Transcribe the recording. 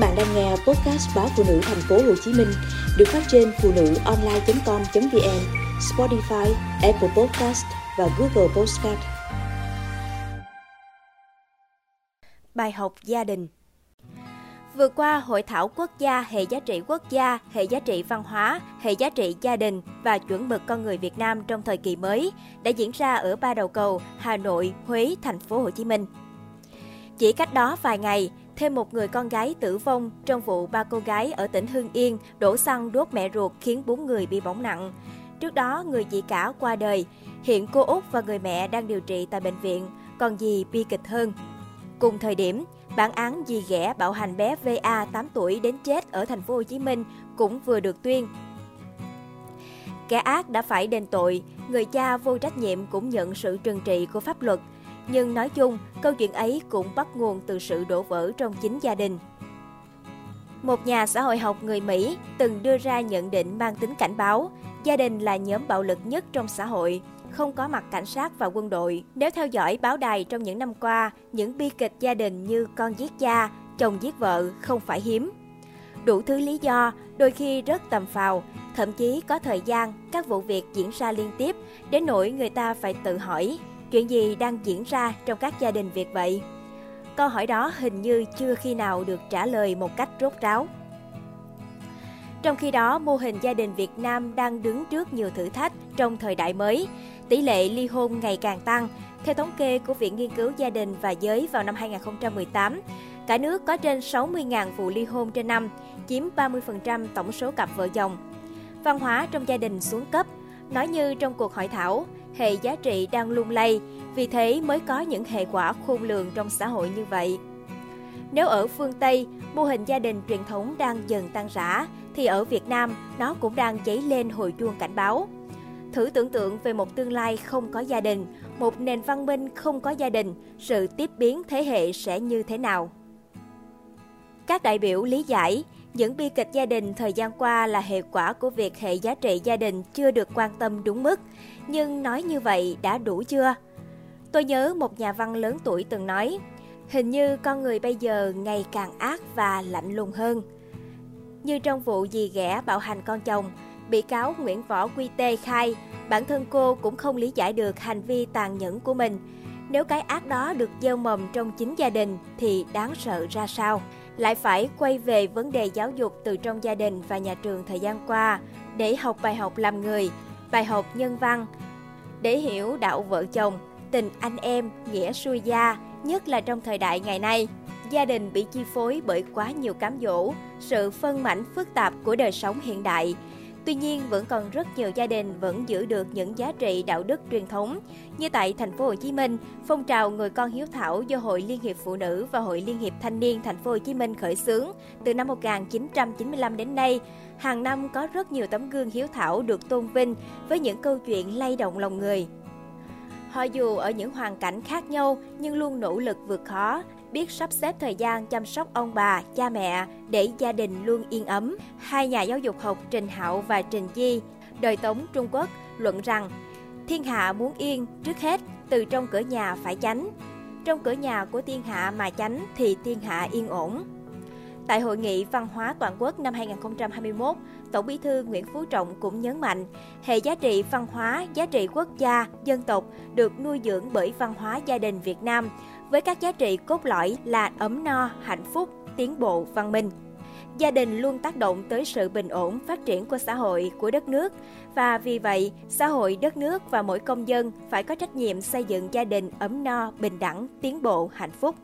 bạn đang nghe podcast báo phụ nữ thành phố Hồ Chí Minh được phát trên phụ nữ online.com.vn, Spotify, Apple Podcast và Google Podcast. Bài học gia đình Vừa qua, Hội thảo quốc gia hệ giá trị quốc gia, hệ giá trị văn hóa, hệ giá trị gia đình và chuẩn mực con người Việt Nam trong thời kỳ mới đã diễn ra ở ba đầu cầu Hà Nội, Huế, thành phố Hồ Chí Minh. Chỉ cách đó vài ngày, thêm một người con gái tử vong trong vụ ba cô gái ở tỉnh Hưng Yên đổ xăng đốt mẹ ruột khiến bốn người bị bỏng nặng. Trước đó, người chị cả qua đời. Hiện cô Út và người mẹ đang điều trị tại bệnh viện, còn gì bi kịch hơn. Cùng thời điểm, bản án dì ghẻ bạo hành bé VA 8 tuổi đến chết ở thành phố Hồ Chí Minh cũng vừa được tuyên. Kẻ ác đã phải đền tội, người cha vô trách nhiệm cũng nhận sự trừng trị của pháp luật. Nhưng nói chung, câu chuyện ấy cũng bắt nguồn từ sự đổ vỡ trong chính gia đình. Một nhà xã hội học người Mỹ từng đưa ra nhận định mang tính cảnh báo, gia đình là nhóm bạo lực nhất trong xã hội, không có mặt cảnh sát và quân đội. Nếu theo dõi báo đài trong những năm qua, những bi kịch gia đình như con giết cha, chồng giết vợ không phải hiếm. Đủ thứ lý do, đôi khi rất tầm phào, thậm chí có thời gian các vụ việc diễn ra liên tiếp, đến nỗi người ta phải tự hỏi chuyện gì đang diễn ra trong các gia đình Việt vậy? Câu hỏi đó hình như chưa khi nào được trả lời một cách rốt ráo. Trong khi đó, mô hình gia đình Việt Nam đang đứng trước nhiều thử thách trong thời đại mới. Tỷ lệ ly hôn ngày càng tăng. Theo thống kê của Viện Nghiên cứu Gia đình và Giới vào năm 2018, cả nước có trên 60.000 vụ ly hôn trên năm, chiếm 30% tổng số cặp vợ chồng. Văn hóa trong gia đình xuống cấp. Nói như trong cuộc hội thảo, hệ giá trị đang lung lay, vì thế mới có những hệ quả khôn lường trong xã hội như vậy. Nếu ở phương Tây, mô hình gia đình truyền thống đang dần tan rã, thì ở Việt Nam nó cũng đang cháy lên hồi chuông cảnh báo. Thử tưởng tượng về một tương lai không có gia đình, một nền văn minh không có gia đình, sự tiếp biến thế hệ sẽ như thế nào? Các đại biểu lý giải, những bi kịch gia đình thời gian qua là hệ quả của việc hệ giá trị gia đình chưa được quan tâm đúng mức. Nhưng nói như vậy đã đủ chưa? Tôi nhớ một nhà văn lớn tuổi từng nói, hình như con người bây giờ ngày càng ác và lạnh lùng hơn. Như trong vụ dì ghẻ bạo hành con chồng, bị cáo Nguyễn Võ Quy Tê khai bản thân cô cũng không lý giải được hành vi tàn nhẫn của mình. Nếu cái ác đó được gieo mầm trong chính gia đình thì đáng sợ ra sao? Lại phải quay về vấn đề giáo dục từ trong gia đình và nhà trường thời gian qua để học bài học làm người, bài học nhân văn, để hiểu đạo vợ chồng, tình anh em, nghĩa xuôi gia, nhất là trong thời đại ngày nay gia đình bị chi phối bởi quá nhiều cám dỗ, sự phân mảnh phức tạp của đời sống hiện đại. Tuy nhiên, vẫn còn rất nhiều gia đình vẫn giữ được những giá trị đạo đức truyền thống. Như tại thành phố Hồ Chí Minh, phong trào người con hiếu thảo do Hội Liên hiệp Phụ nữ và Hội Liên hiệp Thanh niên thành phố Hồ Chí Minh khởi xướng từ năm 1995 đến nay, hàng năm có rất nhiều tấm gương hiếu thảo được tôn vinh với những câu chuyện lay động lòng người. Họ dù ở những hoàn cảnh khác nhau nhưng luôn nỗ lực vượt khó, biết sắp xếp thời gian chăm sóc ông bà, cha mẹ để gia đình luôn yên ấm. Hai nhà giáo dục học Trình Hạo và Trình Chi, đời Tống Trung Quốc, luận rằng thiên hạ muốn yên trước hết từ trong cửa nhà phải tránh. Trong cửa nhà của thiên hạ mà tránh thì thiên hạ yên ổn. Tại Hội nghị Văn hóa Toàn quốc năm 2021, Tổng bí thư Nguyễn Phú Trọng cũng nhấn mạnh, hệ giá trị văn hóa, giá trị quốc gia, dân tộc được nuôi dưỡng bởi văn hóa gia đình Việt Nam, với các giá trị cốt lõi là ấm no, hạnh phúc, tiến bộ, văn minh. Gia đình luôn tác động tới sự bình ổn, phát triển của xã hội, của đất nước và vì vậy, xã hội, đất nước và mỗi công dân phải có trách nhiệm xây dựng gia đình ấm no, bình đẳng, tiến bộ, hạnh phúc.